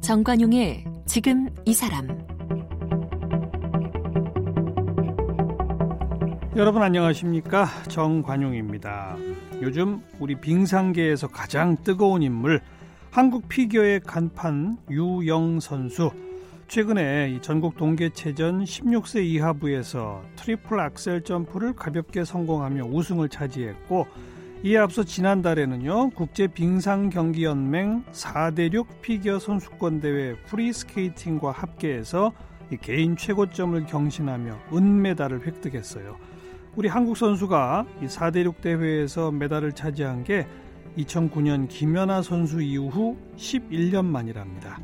정관용의 지금 이 사람. 여러분 안녕하십니까? 정관용입니다. 요즘 우리 빙상계에서 가장 뜨거운 인물 한국 피겨의 간판 유영 선수 최근에 전국 동계체전 16세 이하 부에서 트리플 악셀 점프를 가볍게 성공하며 우승을 차지했고 이에 앞서 지난달에는요 국제 빙상 경기 연맹 4대륙 피겨 선수권 대회 프리스케이팅과 합계해서 개인 최고점을 경신하며 은메달을 획득했어요. 우리 한국 선수가 이 4대륙 대회에서 메달을 차지한 게 2009년 김연아 선수 이후 11년 만이랍니다.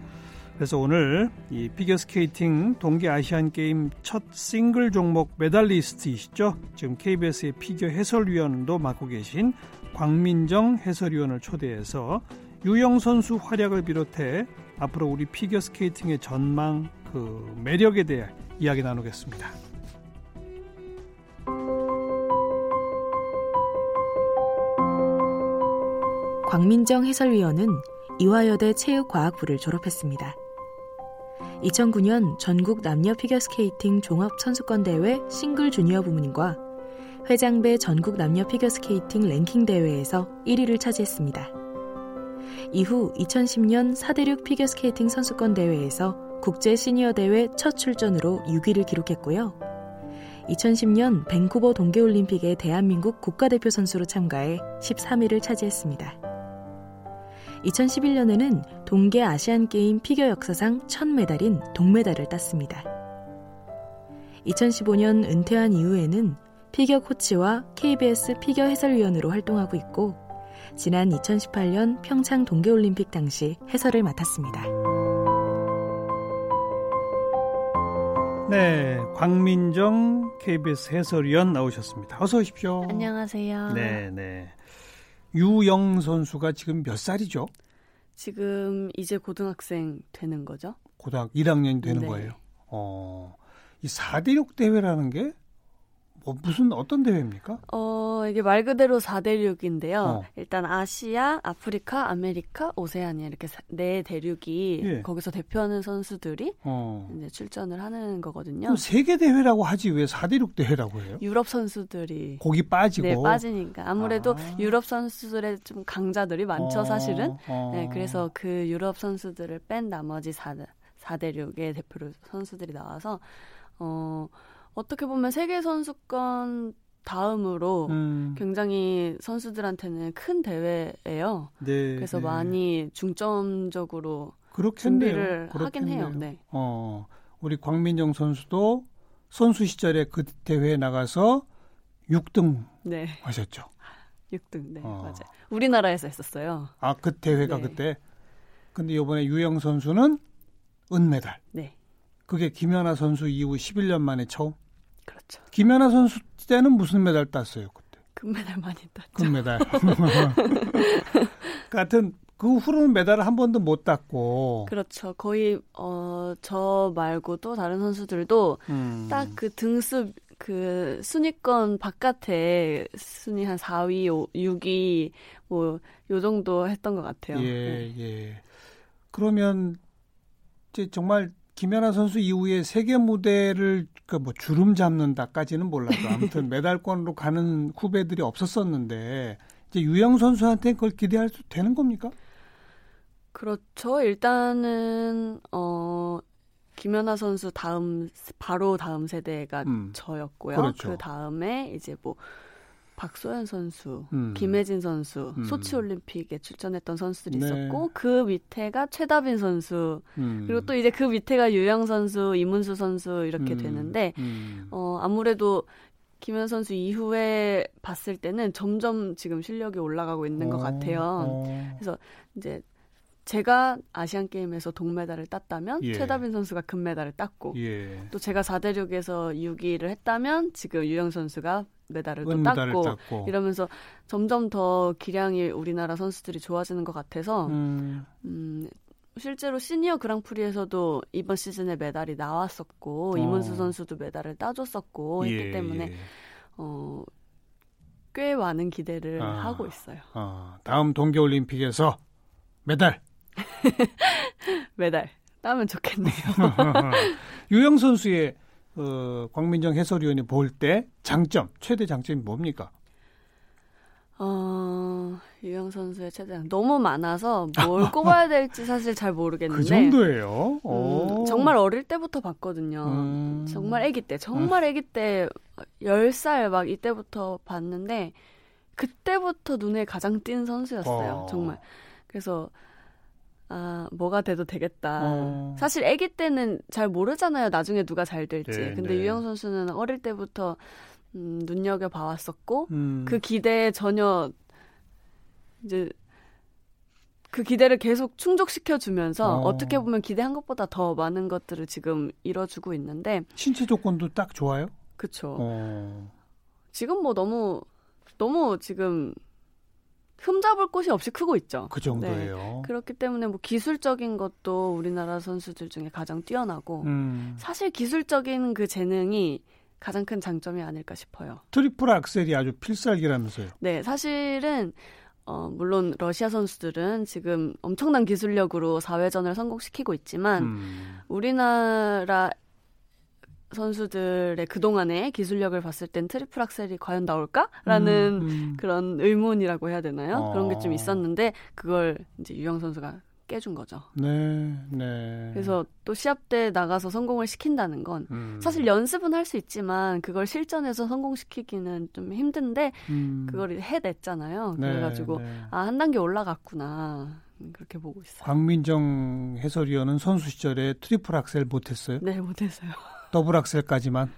그래서 오늘 이 피겨스케이팅 동계 아시안 게임 첫 싱글 종목 메달리스트이시죠. 지금 KBS의 피겨 해설위원도 맡고 계신 곽민정 해설위원을 초대해서 유영 선수 활약을 비롯해 앞으로 우리 피겨스케이팅의 전망, 그 매력에 대해 이야기 나누겠습니다. 곽민정 해설위원은 이화여대 체육과학부를 졸업했습니다. 2009년 전국 남녀 피겨스케이팅 종합선수권대회 싱글 주니어 부문과 회장배 전국 남녀 피겨스케이팅 랭킹 대회에서 1위를 차지했습니다. 이후 2010년 4대륙 피겨스케이팅 선수권 대회에서 국제 시니어 대회 첫 출전으로 6위를 기록했고요. 2010년 밴쿠버 동계올림픽에 대한민국 국가대표 선수로 참가해 13위를 차지했습니다. 2011년에는 동계 아시안게임 피겨 역사상 첫 메달인 동메달을 땄습니다. 2015년 은퇴한 이후에는 피겨 코치와 KBS 피겨 해설위원으로 활동하고 있고 지난 2018년 평창 동계올림픽 당시 해설을 맡았습니다. 네, 광민정 KBS 해설위원 나오셨습니다. 어서 오십시오. 안녕하세요. 네, 네. 유영 선수가 지금 몇 살이죠? 지금 이제 고등학생 되는 거죠? 고등학 1학년이 되는 네. 거예요. 어, 이 4대륙 대회라는 게 뭐 무슨 어떤 대회입니까? 어, 이게 말 그대로 4대륙인데요. 어. 일단 아시아, 아프리카, 아메리카, 오세아니아 이렇게 사- 네 대륙이 예. 거기서 대표하는 선수들이 어. 이제 출전을 하는 거거든요. 그럼 세계 대회라고 하지 왜 4대륙 대회라고 해요? 유럽 선수들이 거기 빠지고 네, 빠지니까 아무래도 아. 유럽 선수들의 좀 강자들이 많죠, 어, 사실은. 어. 네, 그래서 그 유럽 선수들을 뺀 나머지 4, 4대륙의 대표 선수들이 나와서 어, 어떻게 보면 세계 선수권 다음으로 음, 굉장히 선수들한테는 큰 대회예요. 네, 그래서 네. 많이 중점적으로 그렇겠네요. 준비를 하긴 그렇겠네요. 해요. 네. 어, 우리 광민정 선수도 선수 시절에 그 대회에 나가서 6등 네. 하셨죠. 6등. 네. 어. 맞아요. 우리나라에서 했었어요. 아, 그 대회가 네. 그때. 근데 이번에 유영 선수는 은메달. 네. 그게 김연아 선수 이후 11년 만에 처음. 그렇죠. 김연아 선수 때는 무슨 메달 땄어요, 그때? 금메달 많이 땄죠. 금메달. 같은 그 후로는 메달을 한 번도 못 땄고. 그렇죠. 거의 어, 저 말고도 다른 선수들도 음. 딱그 등수 그 순위권 바깥에 순위 한 4위, 5, 6위 뭐 요 정도 했던 것 같아요. 예, 네. 예. 그러면 이제 정말 김연아 선수 이후에 세계 무대를 그뭐 주름 잡는다까지는 몰라도 아무튼 메달권으로 가는 후배들이 없었었는데 이제 유영 선수한테 그걸 기대할 수 되는 겁니까? 그렇죠. 일단은 어 김연아 선수 다음 바로 다음 세대가 음. 저였고요. 그렇죠. 그 다음에 이제 뭐 박소연 선수, 음. 김혜진 선수, 음. 소치 올림픽에 출전했던 선수들이 네. 있었고 그 밑에가 최다빈 선수, 음. 그리고 또 이제 그 밑에가 유영 선수, 이문수 선수 이렇게 음. 되는데 음. 어 아무래도 김연 선수 이후에 봤을 때는 점점 지금 실력이 올라가고 있는 것 어, 같아요. 어. 이제 제가 아시안 게임에서 동메달을 땄다면 예. 최다빈 선수가 금메달을 땄고 예. 또 제가 4대륙에서 6위를 했다면 지금 유영 선수가 메달을 또 은메달을 땄고 땄고. 이러면서 점점 더 기량이 우리나라 선수들이 좋아지는 것 같아서 음. 음, 실제로 시니어 그랑프리에서도 이번 시즌에 메달이 나왔었고 어. 이문수 선수도 메달을 따줬었고 예, 했기 때문에 예. 어, 꽤 많은 기대를 아, 하고 있어요. 아, 다음 동계올림픽에서 메달. 메달 따면 좋겠네요. 유영 선수의 어, 광민정 해설위원이 볼 때 장점, 최대 장점이 뭡니까? 어, 유영 선수의 최대한 너무 많아서 뭘 꼽아야 될지 사실 잘 모르겠는데. 그 정도예요? 음, 정말 어릴 때부터 봤거든요. 음. 정말 아기 때, 정말 아기 때 10살 막 이때부터 봤는데 그때부터 눈에 가장 띈 선수였어요. 어. 정말. 그래서 아, 뭐가 돼도 되겠다. 어. 사실 아기 때는 잘 모르잖아요. 나중에 누가 잘 될지. 네, 근데 네. 유영 선수는 어릴 때부터 음, 눈여겨 봐왔었고 음. 그 기대에 전혀 이제 그 기대를 계속 충족시켜 주면서 어. 떻게 보면 기대한 것보다 더 많은 것들을 지금 이뤄주고 있는데 신체 조건도 딱 좋아요? 그렇죠. 어. 지금 뭐 너무 너무 지금 흠잡을 곳이 없이 크고 있죠. 그 정도예요. 네. 그렇기 때문에 뭐 기술적인 것도 우리나라 선수들 중에 가장 뛰어나고 음. 사실 기술적인 그 재능이 가장 큰 장점이 아닐까 싶어요. 트리플 악셀이 아주 필살기라면서요? 네, 사실은 어, 물론 러시아 선수들은 지금 엄청난 기술력으로 4회전을 성공시키고 있지만 음. 우리나라 선수들의 그동안의 기술력을 봤을 땐 트리플 악셀이 과연 나올까라는 음, 음. 그런 의문이라고 해야 되나요? 어. 그런 게 좀 있었는데 그걸 이제 유영 선수가 깨준 거죠. 네, 네. 그래서 또 시합 때 나가서 성공을 시킨다는 건 음. 사실 연습은 할 수 있지만 그걸 실전에서 성공시키기는 좀 힘든데 음. 그걸 해냈잖아요. 네, 그래가지고 네. 아 한 단계 올라갔구나 그렇게 보고 있어요. 곽민정 해설위원은 선수 시절에 트리플 악셀 못했어요? 네, 못했어요. 더블 악셀까지만.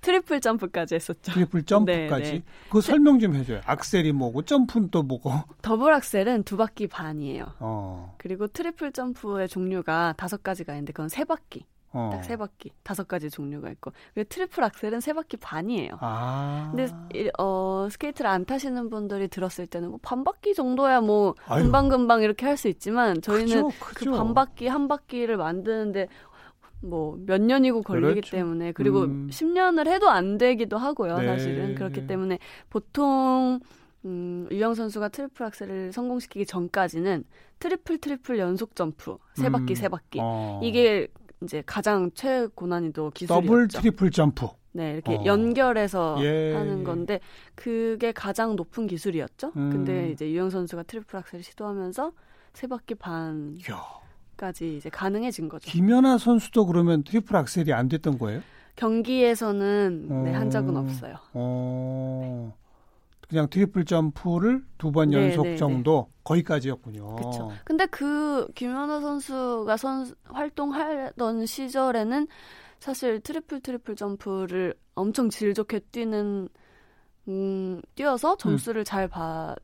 트리플 점프까지 했었죠. 트리플 점프까지. 네, 네. 그 설명 좀 해줘요. 악셀이 뭐고 점프는 또 뭐고. 더블 악셀은 두 바퀴 반이에요. 어. 그리고 트리플 점프의 종류가 다섯 가지가 있는데 그건 세 바퀴. 어. 딱 세 바퀴, 다섯 가지 종류가 있고. 그리고 트리플 악셀은 세 바퀴 반이에요. 아. 근데 어, 스케이트를 안 타시는 분들이 들었을 때는 뭐 반 바퀴 정도야 뭐 금방 금방 이렇게 할 수 있지만 저희는. 그 반 바퀴 한 바퀴를 만드는데 뭐 몇 년이고 걸리기 그렇죠. 때문에 그리고 음. 10년을 해도 안 되기도 하고요. 네. 사실은 그렇기 때문에 보통 음, 유영 선수가 트리플 악셀을 성공시키기 전까지는 트리플 트리플 연속 점프 세 바퀴 음. 세 바퀴 어. 이게 이제 가장 최고난이도 기술이었죠. 더블 트리플 점프. 네, 이렇게 어. 연결해서 예, 하는 건데 그게 가장 높은 기술이었죠. 음. 근데 이제 유영 선수가 트리플 악셀을 시도하면서 세 바퀴 반 야. 까지 이제 가능해진 거죠. 김연아 선수도 그러면 트리플 악셀이 안 됐던 거예요? 경기에서는 어... 네, 한 적은 없어요. 어... 그냥 트리플 점프를 두번 네, 연속 네, 네, 정도 거기까지였군요. 그렇죠. 근데 그 김연아 선수가 선 활동하던 시절에는 사실 트리플 트리플 점프를 엄청 질 좋게 뛰는 음, 뛰어서 점수를 음. 잘 받,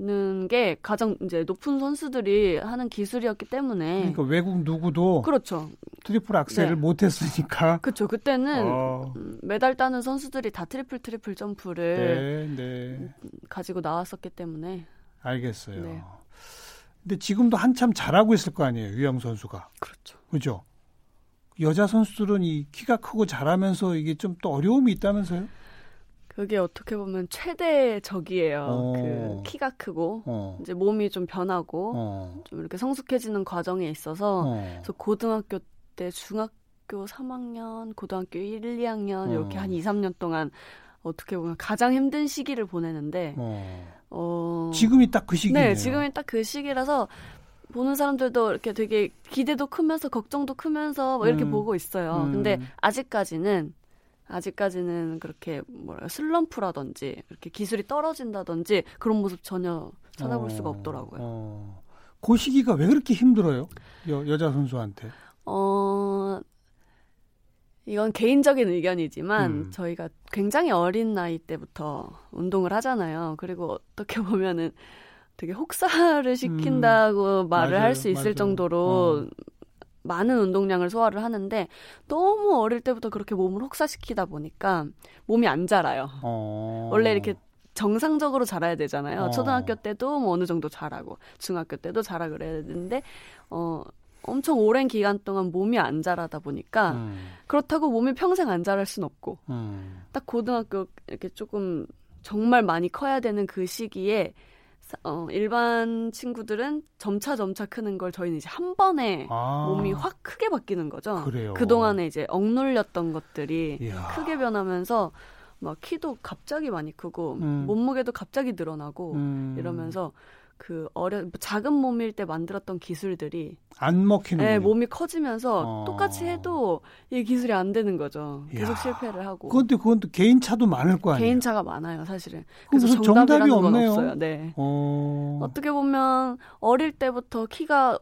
는게 가장 이제 높은 선수들이 하는 기술이었기 때문에 그러니까 외국 누구도 그렇죠 트리플 악셀을 네. 못했으니까 그렇죠 그때는 어. 음, 메달 따는 선수들이 다 트리플 트리플 점프를 네, 네. 가지고 나왔었기 때문에 알겠어요. 네. 근데 지금도 한참 잘하고 있을 거 아니에요 유영 선수가 그렇죠 그죠 여자 선수들은 이 키가 크고 잘하면서 이게 좀 또 어려움이 있다면서요? 그게 어떻게 보면 최대 적이에요. 어. 그 키가 크고 어. 이제 몸이 좀 변하고 어. 좀 이렇게 성숙해지는 과정에 있어서 어. 그래서 고등학교 때 중학교 3학년, 고등학교 1, 2학년 이렇게 어. 한 2, 3년 동안 어떻게 보면 가장 힘든 시기를 보내는데 어, 어 지금이 딱 그 시기네요. 네, 지금이 딱 그 시기라서 보는 사람들도 이렇게 되게 기대도 크면서 걱정도 크면서 뭐 이렇게 음. 보고 있어요. 음. 근데 아직까지는 아직까지는 그렇게 뭐라 슬럼프라든지 이렇게 기술이 떨어진다든지 그런 모습 전혀 찾아볼 어, 수가 없더라고요. 어. 그 시기가 왜 그렇게 힘들어요? 여, 여자 선수한테? 어, 이건 개인적인 의견이지만 음. 저희가 굉장히 어린 나이 때부터 운동을 하잖아요. 그리고 어떻게 보면은 되게 혹사를 시킨다고 음. 말을 할 수 있을 맞아요. 정도로 어. 많은 운동량을 소화를 하는데 너무 어릴 때부터 그렇게 몸을 혹사시키다 보니까 몸이 안 자라요. 어... 원래 이렇게 정상적으로 자라야 되잖아요. 어. 초등학교 때도 뭐 어느 정도 자라고 중학교 때도 자라 그래야 되는데 어 엄청 오랜 기간 동안 몸이 안 자라다 보니까 음. 그렇다고 몸이 평생 안 자랄 순 없고 음. 딱 고등학교 이렇게 조금 정말 많이 커야 되는 그 시기에 어, 일반 친구들은 점차 점차 크는 걸 저희는 이제 한 번에 아. 몸이 확 크게 바뀌는 거죠. 그래요. 그동안에 이제 억눌렸던 것들이 이야. 크게 변하면서 막 키도 갑자기 많이 크고 음. 몸무게도 갑자기 늘어나고 음. 이러면서 그 어려 작은 몸일 때 만들었던 기술들이 안 먹히는 네, 몸이 커지면서 어. 똑같이 해도 이 기술이 안 되는 거죠. 계속 야. 실패를 하고. 그런데 그건 또 개인 차도 많을 거 아니에요. 개인 차가 많아요, 사실은. 그래서 정답이 없네요. 없어요. 네. 어. 어떻게 보면 어릴 때부터 키가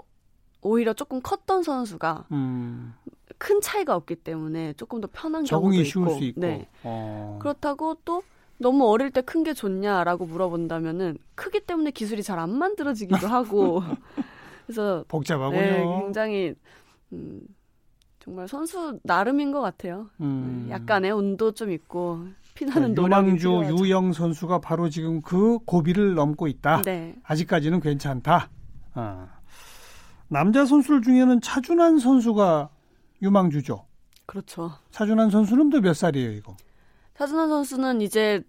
오히려 조금 컸던 선수가 음. 큰 차이가 없기 때문에 조금 더 편한 적응이 경우도 쉬울 있고. 수 있고. 네. 어. 그렇다고 또 너무 어릴 때 큰 게 좋냐라고 물어본다면은 크기 때문에 기술이 잘 안 만들어지기도 하고 그래서 복잡하군요. 네, 굉장히 음, 정말 선수 나름인 것 같아요. 음. 네, 약간의 운도 좀 있고 피나는 네, 노량주 유영 선수가 바로 지금 그 고비를 넘고 있다. 네. 아직까지는 괜찮다. 어. 남자 선수들 중에는 차준환 선수가 유망주죠. 그렇죠. 차준환 선수는 또 몇 살이에요, 이거? 차준환 선수는 이제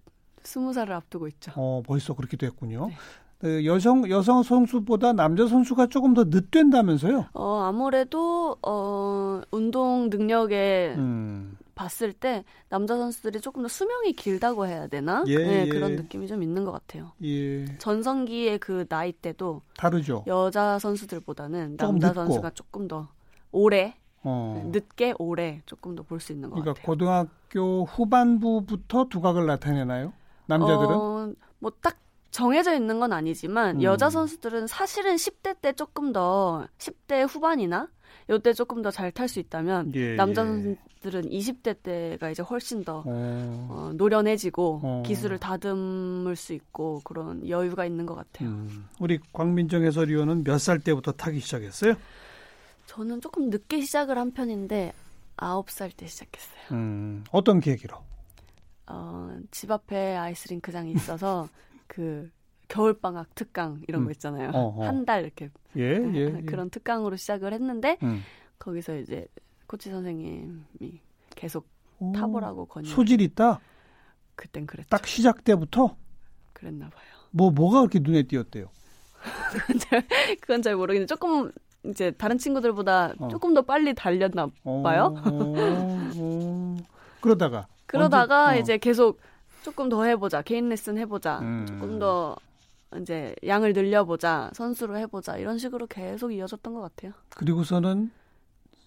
스무 살을 앞두고 있죠. 어, 벌써 그렇게 됐군요. 네. 그 여성 여성 선수보다 남자 선수가 조금 더 늦된다면서요? 어 아무래도 어 운동 능력에 음. 봤을 때 남자 선수들이 조금 더 수명이 길다고 해야 되나? 예, 네, 예. 그런 느낌이 좀 있는 것 같아요. 예. 전성기의 그 나이 때도 다르죠. 여자 선수들보다는 남자. 선수가 조금 더 오래 어. 늦게 오래 조금 더 볼 수 있는 것 그러니까 같아요. 고등학교 후반부부터 두각을 나타내나요? 남자들은? 어, 뭐딱 정해져 있는 건 아니지만 음. 여자 선수들은 사실은 10대 때 조금 더 10대 후반이나 요때 조금 더 잘 탈 수 있다면 예, 남자 예. 선수들은 20대 때가 이제 훨씬 더 어. 어, 노련해지고 어. 기술을 다듬을 수 있고 그런 여유가 있는 것 같아요. 음. 우리 광민정 해설위원은 몇 살 때부터 타기 시작했어요? 저는 조금 늦게 시작을 한 편인데 아홉 살 때 시작했어요. 음, 어떤 계기로? 어, 집 앞에 아이스링크장이 있어서 그 겨울 방학 특강 이런 음. 거 있잖아요. 어, 어. 한달 이렇게 예, 네, 예, 그런 특강으로 시작을 했는데 음. 거기서 이제 코치 선생님이 계속 오, 타보라고 권유. 소질 있다. 그땐 그랬죠. 딱 시작 때부터 그랬나 봐요. 뭐 뭐가 그렇게 눈에 띄었대요? 그건 잘, 그건 잘 모르겠는데 조금 이제 다른 친구들보다 어. 조금 더 빨리 달렸나 어, 봐요. 어, 어, 그러다가 그러다가 언제, 어. 이제 계속 조금 더 해보자 개인 레슨 해보자 음. 조금 더 이제 양을 늘려보자 선수로 해보자 이런 식으로 계속 이어졌던 것 같아요. 그리고서는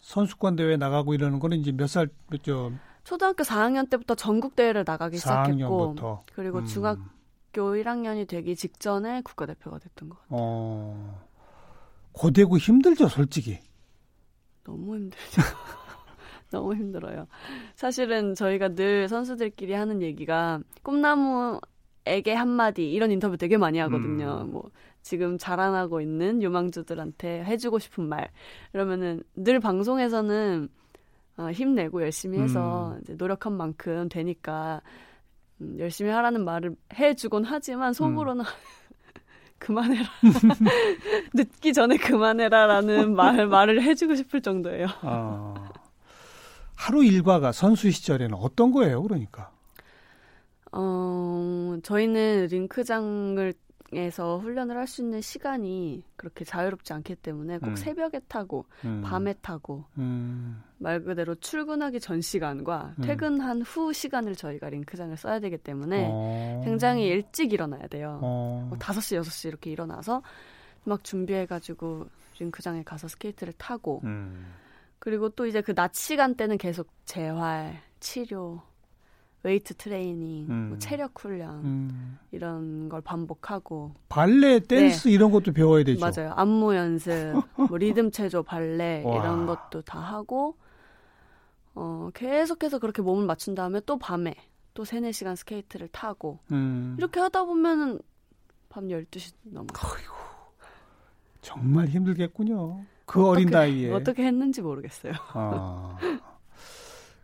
선수권 대회 나가고 이러는 거는 이제 몇 살 몇죠? 초등학교 4학년 때부터 전국 대회를 나가기 4학년부터. 시작했고 그리고 음. 중학교 1학년이 되기 직전에 국가대표가 됐던 것 같아요. 어. 고되고 힘들죠, 솔직히. 너무 힘들죠. 너무 힘들어요. 사실은 저희가 늘 선수들끼리 하는 얘기가 꿈나무에게 한마디 이런 인터뷰 되게 많이 하거든요. 음. 뭐 지금 자라나고 있는 유망주들한테 해주고 싶은 말 이러면은 늘 방송에서는 어, 힘내고 열심히 해서 음. 이제 노력한 만큼 되니까 음, 열심히 하라는 말을 해주곤 하지만 속으로는 음. 그만해라. 늦기 전에 그만해라라는 말, 말을 해주고 싶을 정도예요. 아, 하루 일과가 선수 시절에는 어떤 거예요, 그러니까? 어, 저희는 링크장을 에서 훈련을 할 수 있는 시간이 그렇게 자유롭지 않기 때문에 꼭 음. 새벽에 타고 음. 밤에 타고 음. 말 그대로 출근하기 전 시간과 음. 퇴근한 후 시간을 저희가 링크장을 써야 되기 때문에 어. 굉장히 일찍 일어나야 돼요. 어. 뭐 5시, 6시 이렇게 일어나서 막 준비해가지고 링크장에 가서 스케이트를 타고 음. 그리고 또 이제 그 낮 시간 때는 계속 재활, 치료 웨이트 트레이닝, 뭐 음. 뭐 체력 훈련 음. 이런 걸 반복하고 발레, 댄스 네. 이런 것도 배워야 되죠. 맞아요. 안무 연습, 뭐 리듬 체조, 발레 이런 것도 다 하고 어 계속해서 그렇게 몸을 맞춘 다음에 또 밤에 또 3, 4시간 스케이트를 타고 음. 이렇게 하다 보면은 밤 12시 넘어. 어이구. 정말 힘들겠군요. 그 어떻게, 어린 나이에 어떻게 했는지 모르겠어요. 아.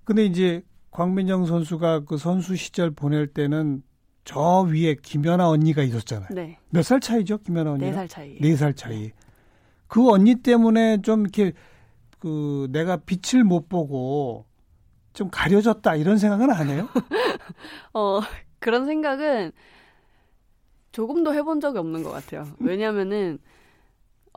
근데 이제 광민영 선수가 그 선수 시절 보낼 때는 저 위에 김연아 언니가 있었잖아요. 네. 몇 살 차이죠, 김연아 언니? 네살 차이. 네 살 차이. 네. 그 언니 때문에 좀 이렇게 그 내가 빛을 못 보고 좀 가려졌다 이런 생각은 안 해요? 어, 그런 생각은 조금도 해본 적이 없는 것 같아요. 왜냐면은,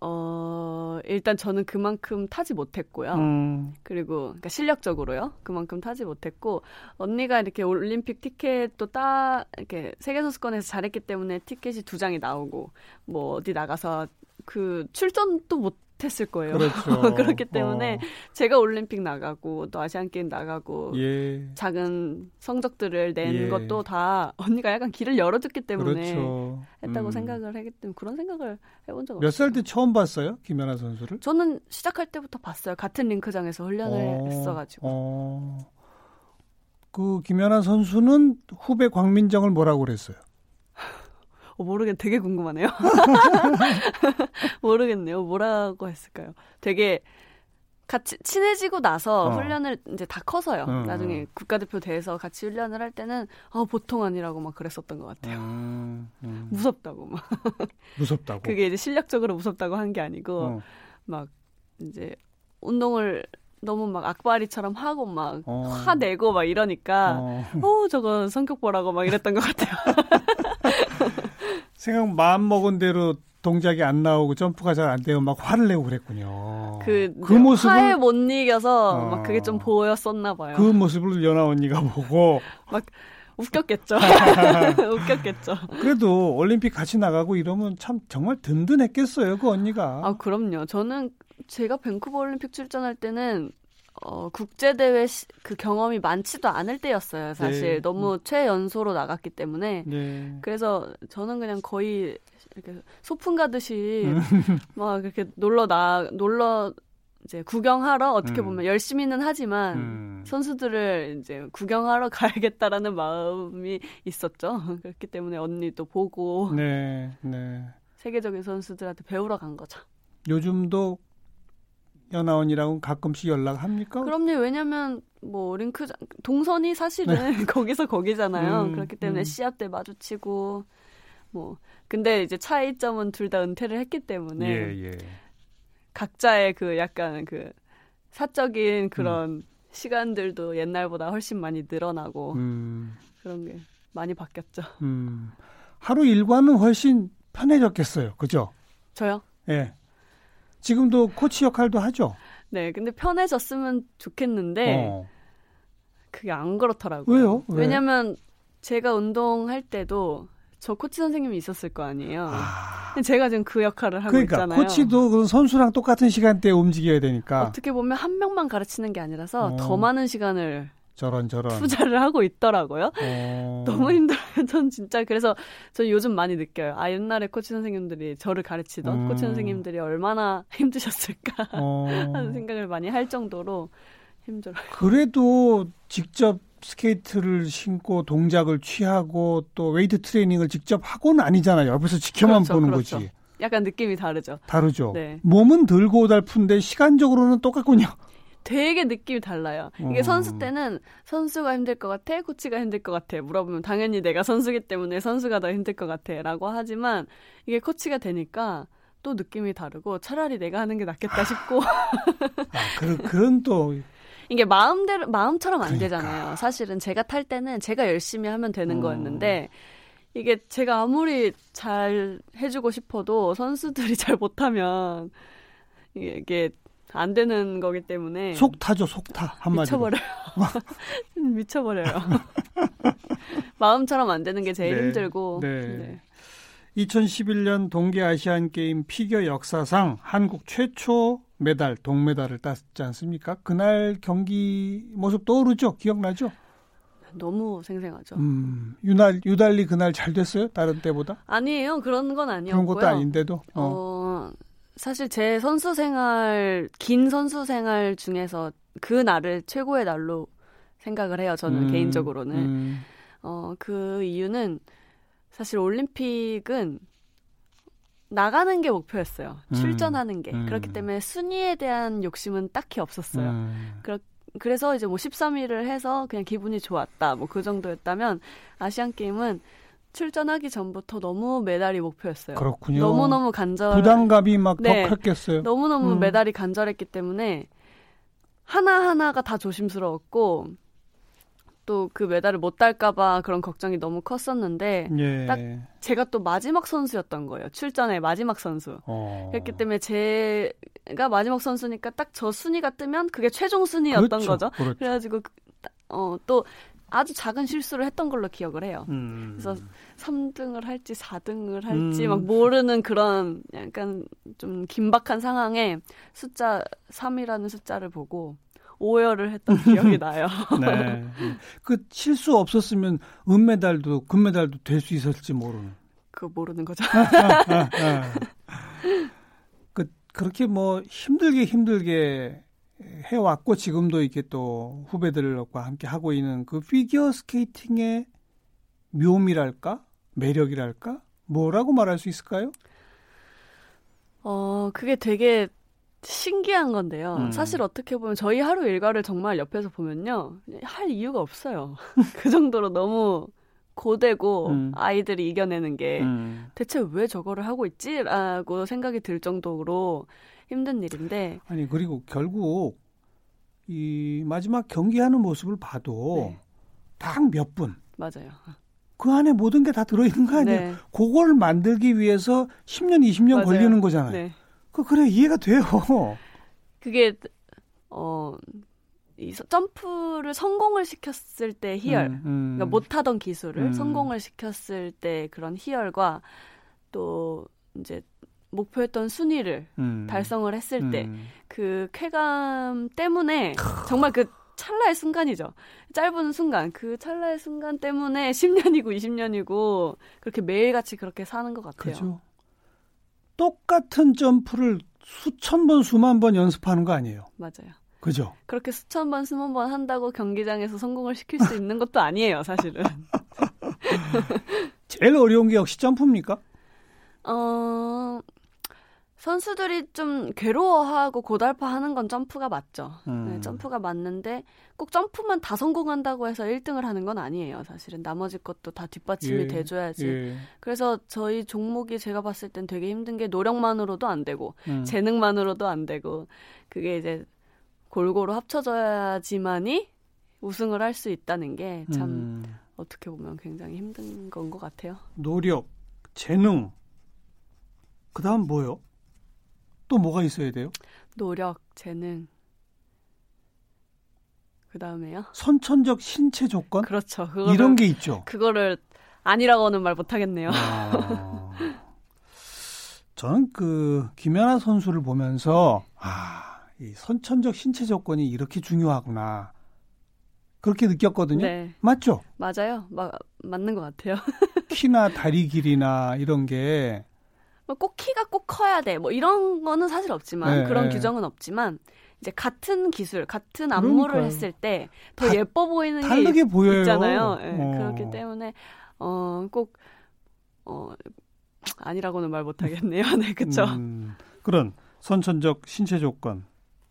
어, 일단 저는 그만큼 타지 못했고요. 음. 그리고, 그러니까 실력적으로요. 그만큼 타지 못했고, 언니가 이렇게 올림픽 티켓도 따, 이렇게 세계 선수권에서 잘했기 때문에 티켓이 두 장이 나오고, 뭐 어디 나가서 그 출전도 못 했을 거예요. 그렇죠. 그렇기 때문에 어. 제가 올림픽 나가고 또 아시안 게임 나가고 예. 작은 성적들을 낸 예. 것도 다 언니가 약간 길을 열어줬기 때문에 그렇죠. 했다고 음. 생각을 하기 때문에 그런 생각을 해본 적 없어요. 몇 살 때 처음 봤어요, 김연아 선수를? 저는 시작할 때부터 봤어요. 같은 링크장에서 훈련을 어. 했어가지고. 어. 그 김연아 선수는 후배 광민정을 뭐라고 그랬어요? 어, 모르겠, 되게 궁금하네요. 모르겠네요. 뭐라고 했을까요? 되게 같이 친해지고 나서 어. 훈련을 이제 다 커서요. 음, 나중에 국가대표 대에서 같이 훈련을 할 때는 어, 보통 아니라고 막 그랬었던 것 같아요. 음, 음. 무섭다고 막. 무섭다고. 그게 이제 실력적으로 무섭다고 한 게 아니고 어. 막 이제 운동을 너무 막 악바리처럼 하고 막 어. 화내고 막 이러니까 어. 어 저거 성격 보라고 막 이랬던 것 같아요. 생각 마음 먹은 대로 동작이 안 나오고 점프가 잘 안 되고 막 화를 내고 그랬군요. 그, 그 모습을 화에 못 이겨서 어. 막 그게 좀 보였었나 봐요. 그 모습을 연아 언니가 보고 막 웃겼겠죠. 웃겼겠죠. 그래도 올림픽 같이 나가고 이러면 참 정말 든든했겠어요, 그 언니가. 아, 그럼요. 저는 제가 밴쿠버 올림픽 출전할 때는 어, 국제대회 시, 그 경험이 많지도 않을 때였어요, 사실. 네. 너무 음. 최연소로 나갔기 때문에. 네. 그래서 저는 그냥 거의 이렇게 소풍 가듯이 음. 막 이렇게 놀러 나, 놀러 이제 구경하러 어떻게 음. 보면 음. 열심히는 하지만 음. 선수들을 이제 구경하러 가야겠다라는 마음이 있었죠. 그렇기 때문에 언니도 보고. 네, 네. 세계적인 선수들한테 배우러 간 거죠. 요즘도 연하원이랑은 가끔씩 연락합니까? 그럼요. 왜냐면 뭐 링크 동선이 사실은 네. 거기서 거기잖아요. 음, 그렇기 때문에 음. 시합 때 마주치고 뭐 근데 이제 차이점은 둘 다 은퇴를 했기 때문에 예, 예. 각자의 그 약간 그 사적인 그런 음. 시간들도 옛날보다 훨씬 많이 늘어나고 음. 그런 게 많이 바뀌었죠. 음. 하루 일과는 훨씬 편해졌겠어요. 그죠? 저요? 예. 지금도 코치 역할도 하죠. 네, 근데 편해졌으면 좋겠는데 어. 그게 안 그렇더라고요. 왜요? 왜? 왜냐면 제가 운동할 때도 저 코치 선생님이 있었을 거 아니에요. 아... 제가 지금 그 역할을 하고 그러니까, 있잖아요. 코치도 그 선수랑 똑같은 시간대에 움직여야 되니까. 어떻게 보면 한 명만 가르치는 게 아니라서 어... 더 많은 시간을 저런 저런 투자를 하고 있더라고요. 어... 너무 힘들어요. 전 진짜 그래서 저 요즘 많이 느껴요. 아 옛날에 코치 선생님들이 저를 가르치던 음... 코치 선생님들이 얼마나 힘드셨을까 어... 하는 생각을 많이 할 정도로 힘들어요. 그래도 직접 스케이트를 신고 동작을 취하고 또 웨이트 트레이닝을 직접 하고는 아니잖아요. 옆에서 지켜만 그렇죠, 보는 그렇죠. 거지. 약간 느낌이 다르죠. 다르죠. 네. 몸은 들고 달픈데 시간적으로는 똑같군요. 되게 느낌이 달라요. 이게 어. 선수 때는 선수가 힘들 것 같아, 코치가 힘들 것 같아. 물어보면 당연히 내가 선수기 때문에 선수가 더 힘들 것 같아라고 하지만 이게 코치가 되니까 또 느낌이 다르고 차라리 내가 하는 게 낫겠다 싶고. 아, 그런 그런 또 이게 마음대로 마음처럼 안 그러니까. 되잖아요. 사실은 제가 탈 때는 제가 열심히 하면 되는 어. 거였는데 이게 제가 아무리 잘 해주고 싶어도 선수들이 잘 못하면 이게 안 되는 거기 때문에 속 타죠 속타 한마디로 미쳐버려요 미쳐버려요 마음처럼 안 되는 게 제일 네, 힘들고 네. 네. 2011년 동계 아시안 게임 피겨 역사상 한국 최초 메달 동메달을 땄지 않습니까? 그날 경기 모습 떠오르죠? 기억나죠? 너무 생생하죠. 음, 유날 유달리 그날 잘 됐어요? 다른 때보다? 아니에요. 그런 건 아니었고요. 그런 것도 아닌데도. 어. 어 사실 제 선수 생활 긴 선수 생활 중에서 그 날을 최고의 날로 생각을 해요. 저는 음, 개인적으로는 음. 어 그 이유는 사실 올림픽은 나가는 게 목표였어요. 음, 출전하는 게. 음. 그렇기 때문에 순위에 대한 욕심은 딱히 없었어요. 음. 그렇, 그래서 이제 뭐 13위를 해서 그냥 기분이 좋았다. 뭐 그 정도였다면 아시안 게임은 출전하기 전부터 너무 메달이 목표였어요. 그렇군요. 너무너무 간절 부담감이 막더 네, 컸겠어요. 너무너무 음. 메달이 간절했기 때문에 하나하나가 다 조심스러웠고 또 그 메달을 못 딸까봐 그런 걱정이 너무 컸었는데 예. 딱 제가 또 마지막 선수였던 거예요. 출전의 마지막 선수. 어. 그렇기 때문에 제가 마지막 선수니까 딱 저 순위가 뜨면 그게 최종 순위였던 그렇죠. 거죠. 그렇죠. 그래가지고 그, 어, 또 아주 작은 실수를 했던 걸로 기억을 해요. 음. 그래서 3등을 할지 4등을 할지 음. 막 모르는 그런 약간 좀 긴박한 상황에 숫자 3이라는 숫자를 보고 오열을 했던 기억이 나요. 네. 그 실수 없었으면 은메달도 금메달도 될 수 있었을지 모르는. 그거 모르는 거죠. 그 그렇게 뭐 힘들게 힘들게 해왔고 지금도 이렇게 또 후배들과 함께 하고 있는 그 피겨 스케이팅의 묘미랄까 매력이랄까 뭐라고 말할 수 있을까요? 어 그게 되게 신기한 건데요. 음. 사실 어떻게 보면 저희 하루 일과를 정말 옆에서 보면요 할 이유가 없어요. 그 정도로 너무 고되고 음. 아이들이 이겨내는 게 음. 대체 왜 저거를 하고 있지라고 생각이 들 정도로 힘든 일인데. 아니 그리고 결국 이 마지막 경기하는 모습을 봐도 네. 딱몇 분. 맞아요. 그 안에 모든 게 다 들어있는 거 아니에요? 네. 그걸 만들기 위해서 10년, 20년 맞아요. 걸리는 거잖아요. 네. 그 그래 이해가 돼요. 그게 어. 이 점프를 성공을 시켰을 때 희열, 음, 음. 그러니까 못하던 기술을 음. 성공을 시켰을 때 그런 희열과 또 이제 목표했던 순위를 음. 달성을 했을 음. 때그 쾌감 때문에 정말 그 찰나의 순간이죠. 짧은 순간, 그 찰나의 순간 때문에 10년이고 20년이고 그렇게 매일같이 그렇게 사는 것 같아요. 그죠. 똑같은 점프를 수천 번, 수만 번 연습하는 거 아니에요? 맞아요. 그죠? 그렇게 수천 번, 수만 번 한다고 경기장에서 성공을 시킬 수 있는 것도 아니에요, 사실은. 제일 어려운 게 역시 점프입니까? 어, 선수들이 좀 괴로워하고 고달파하는 건 점프가 맞죠. 음. 네, 점프가 맞는데 꼭 점프만 다 성공한다고 해서 1등을 하는 건 아니에요. 사실은 나머지 것도 다 뒷받침이 예. 돼줘야지. 예. 그래서 저희 종목이 제가 봤을 땐 되게 힘든 게 노력만으로도 안 되고 음. 재능만으로도 안 되고 그게 이제 골고루 합쳐져야지만이 우승을 할 수 있다는 게참 음. 어떻게 보면 굉장히 힘든 건 것 같아요. 노력, 재능, 그 다음 뭐요? 또 뭐가 있어야 돼요? 노력, 재능. 그 다음에요? 선천적 신체 조건? 그렇죠. 그거를, 이런 게 있죠. 그거를 아니라고는 말 못하겠네요. 아, 저는 그 김연아 선수를 보면서 아, 이 선천적 신체 조건이 이렇게 중요하구나. 그렇게 느꼈거든요. 네. 맞죠? 맞아요. 마, 맞는 것 같아요. 키나 다리 길이나 이런 게뭐 꼭 키가 꼭 커야 돼. 뭐 이런 거는 사실 없지만 네, 그런 네. 규정은 없지만 이제 같은 기술, 같은 안무를 그러니까요. 했을 때 더 예뻐 보이는 게 보여요. 있잖아요. 네, 어. 그렇기 때문에 어꼭 어, 아니라고는 말 못하겠네요. 네, 그렇죠. 음, 그런 선천적 신체 조건,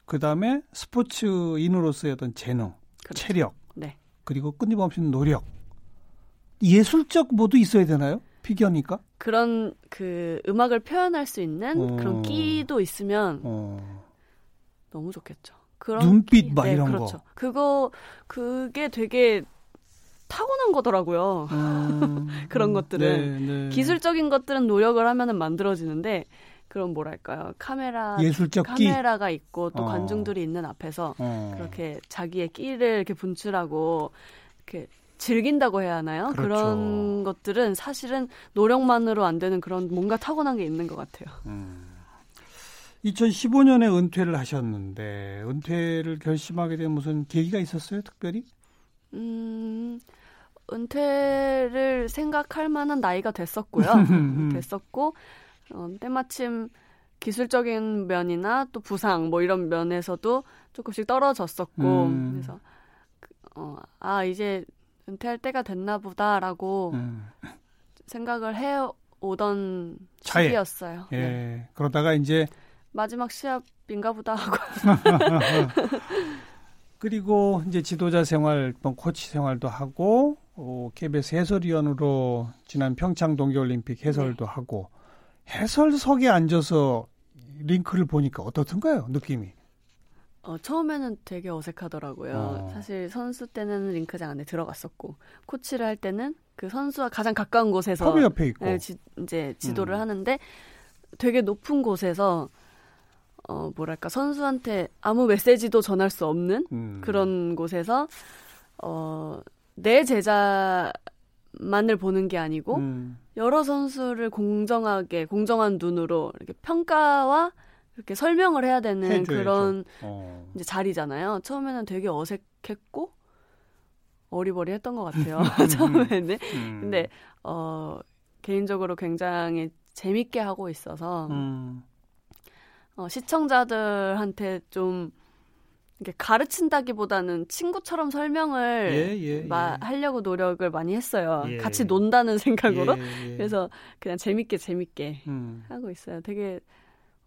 그 다음에 스포츠인으로서의 어떤 재능, 그렇죠. 체력, 네. 그리고 끊임없이 노력, 예술적 모두 있어야 되나요? 피겨니까? 그런 그 음악을 표현할 수 있는 어. 그런 끼도 있으면 어. 너무 좋겠죠. 그런 눈빛 끼, 막 네, 이런 그렇죠. 거. 그거 그게 되게 타고난 거더라고요. 음, 그런 것들은 네, 네. 기술적인 것들은 노력을 하면은 만들어지는데 그런 뭐랄까요 카메라 예술적 카메라가 있고 또 어. 관중들이 있는 앞에서 어. 그렇게 자기의 끼를 이렇게 분출하고 이렇게 즐긴다고 해야 하나요? 그렇죠. 그런 것들은 사실은 노력만으로 안 되는 그런 뭔가 타고난 게 있는 것 같아요. 음. 2015년에 은퇴를 하셨는데 은퇴를 결심하게 된 무슨 계기가 있었어요, 특별히? 음, 은퇴를 생각할 만한 나이가 됐었고요. 됐었고 어, 때마침 기술적인 면이나 또 부상 뭐 이런 면에서도 조금씩 떨어졌었고 음. 그래서 어, 아 이제 은퇴할 때가 됐나 보다라고 음. 생각을 해 오던 시기였어요. 예. 네. 그러다가 이제 마지막 시합인가 보다 하고 그리고 이제 지도자 생활, 또 코치 생활도 하고 어, KBS 해설위원으로 지난 평창 동계올림픽 해설도 네. 하고 해설석에 앉아서 링크를 보니까 어떻던가요? 느낌이? 어, 처음에는 되게 어색하더라고요. 어. 사실 선수 때는 링크장 안에 들어갔었고 코치를 할 때는 그 선수와 가장 가까운 곳에서 컵 옆에 있고 네, 지, 이제 지도를 음. 하는데 되게 높은 곳에서 어 뭐랄까 선수한테 아무 메시지도 전할 수 없는 음. 그런 곳에서 어내 제자만을 보는 게 아니고 음. 여러 선수를 공정하게 공정한 눈으로 이렇게 평가와 이렇게 설명을 해야 되는 해줘야죠. 그런 어. 이제 자리잖아요. 처음에는 되게 어색했고 어리버리했던 것 같아요. 처음에는. 음. 근데 어 개인적으로 굉장히 재밌게 하고 있어서 음. 어, 시청자들한테 좀 이렇게 가르친다기보다는 친구처럼 설명을 예, 예, 마, 예. 하려고 노력을 많이 했어요. 예. 같이 논다는 생각으로. 예, 예. 그래서 그냥 재밌게 재밌게 음. 하고 있어요. 되게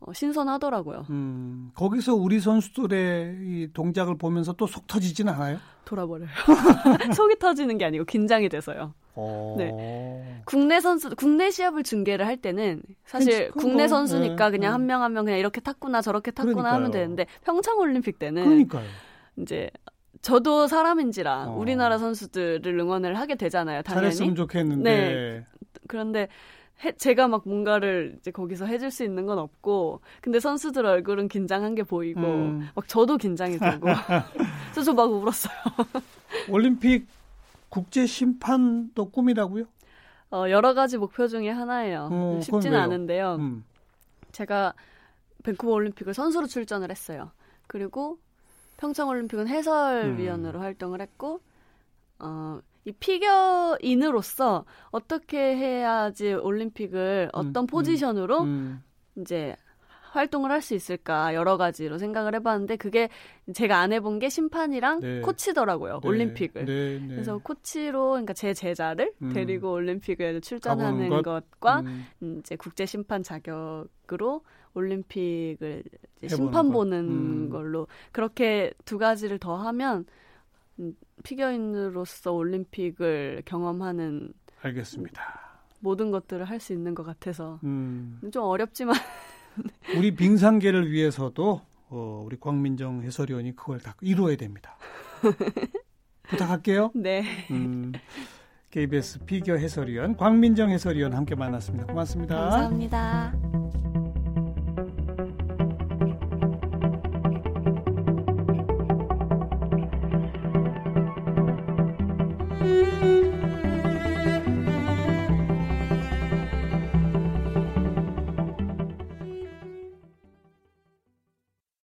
어, 신선하더라고요. 음, 거기서 우리 선수들의 이 동작을 보면서 또 속 터지지는 않아요? 돌아버려요. 속이 터지는 게 아니고 긴장이 돼서요. 오. 어. 네. 국내 선수, 국내 시합을 중계를 할 때는 사실 국내 선수니까 네, 그냥 네. 한명 한 명 그냥 이렇게 탔구나 저렇게 탔구나 그러니까요. 하면 되는데 평창 올림픽 때는 그러니까요. 이제 저도 사람인지라 어. 우리나라 선수들을 응원을 하게 되잖아요. 당연히. 잘했으면 좋겠는데. 네. 그런데 해, 제가 막 뭔가를 이제 거기서 해줄 수 있는 건 없고, 근데 선수들 얼굴은 긴장한 게 보이고, 음. 막 저도 긴장이 되고, 그래서 저 막 울었어요. 올림픽 국제 심판도 꿈이라고요? 어, 여러 가지 목표 중에 하나예요. 어, 쉽지는 않은데요. 음. 제가 밴쿠버 올림픽을 선수로 출전을 했어요. 그리고 평창 올림픽은 해설위원으로 음. 활동을 했고, 어, 이 피겨인으로서 어떻게 해야지 올림픽을 음, 어떤 음, 포지션으로 음, 이제 활동을 할 수 있을까 여러 가지로 생각을 해봤는데 그게 제가 안 해본 게 심판이랑 네. 코치더라고요 네. 올림픽을 네. 네. 그래서 코치로 그러니까 제 제자를 음. 데리고 올림픽을 출전하는 것? 것과 음. 이제 국제 심판 자격으로 올림픽을 심판 보는 음. 걸로 그렇게 두 가지를 더 하면 피겨인으로서 올림픽을 경험하는 알겠습니다. 모든 것들을 할 수 있는 것 같아서 음. 좀 어렵지만 우리 빙상계를 위해서도 어, 우리 광민정 해설위원이 그걸 다 이루어야 됩니다. 부탁할게요. 네. 음, KBS 피겨 해설위원 광민정 해설위원 함께 만났습니다. 고맙습니다. 감사합니다.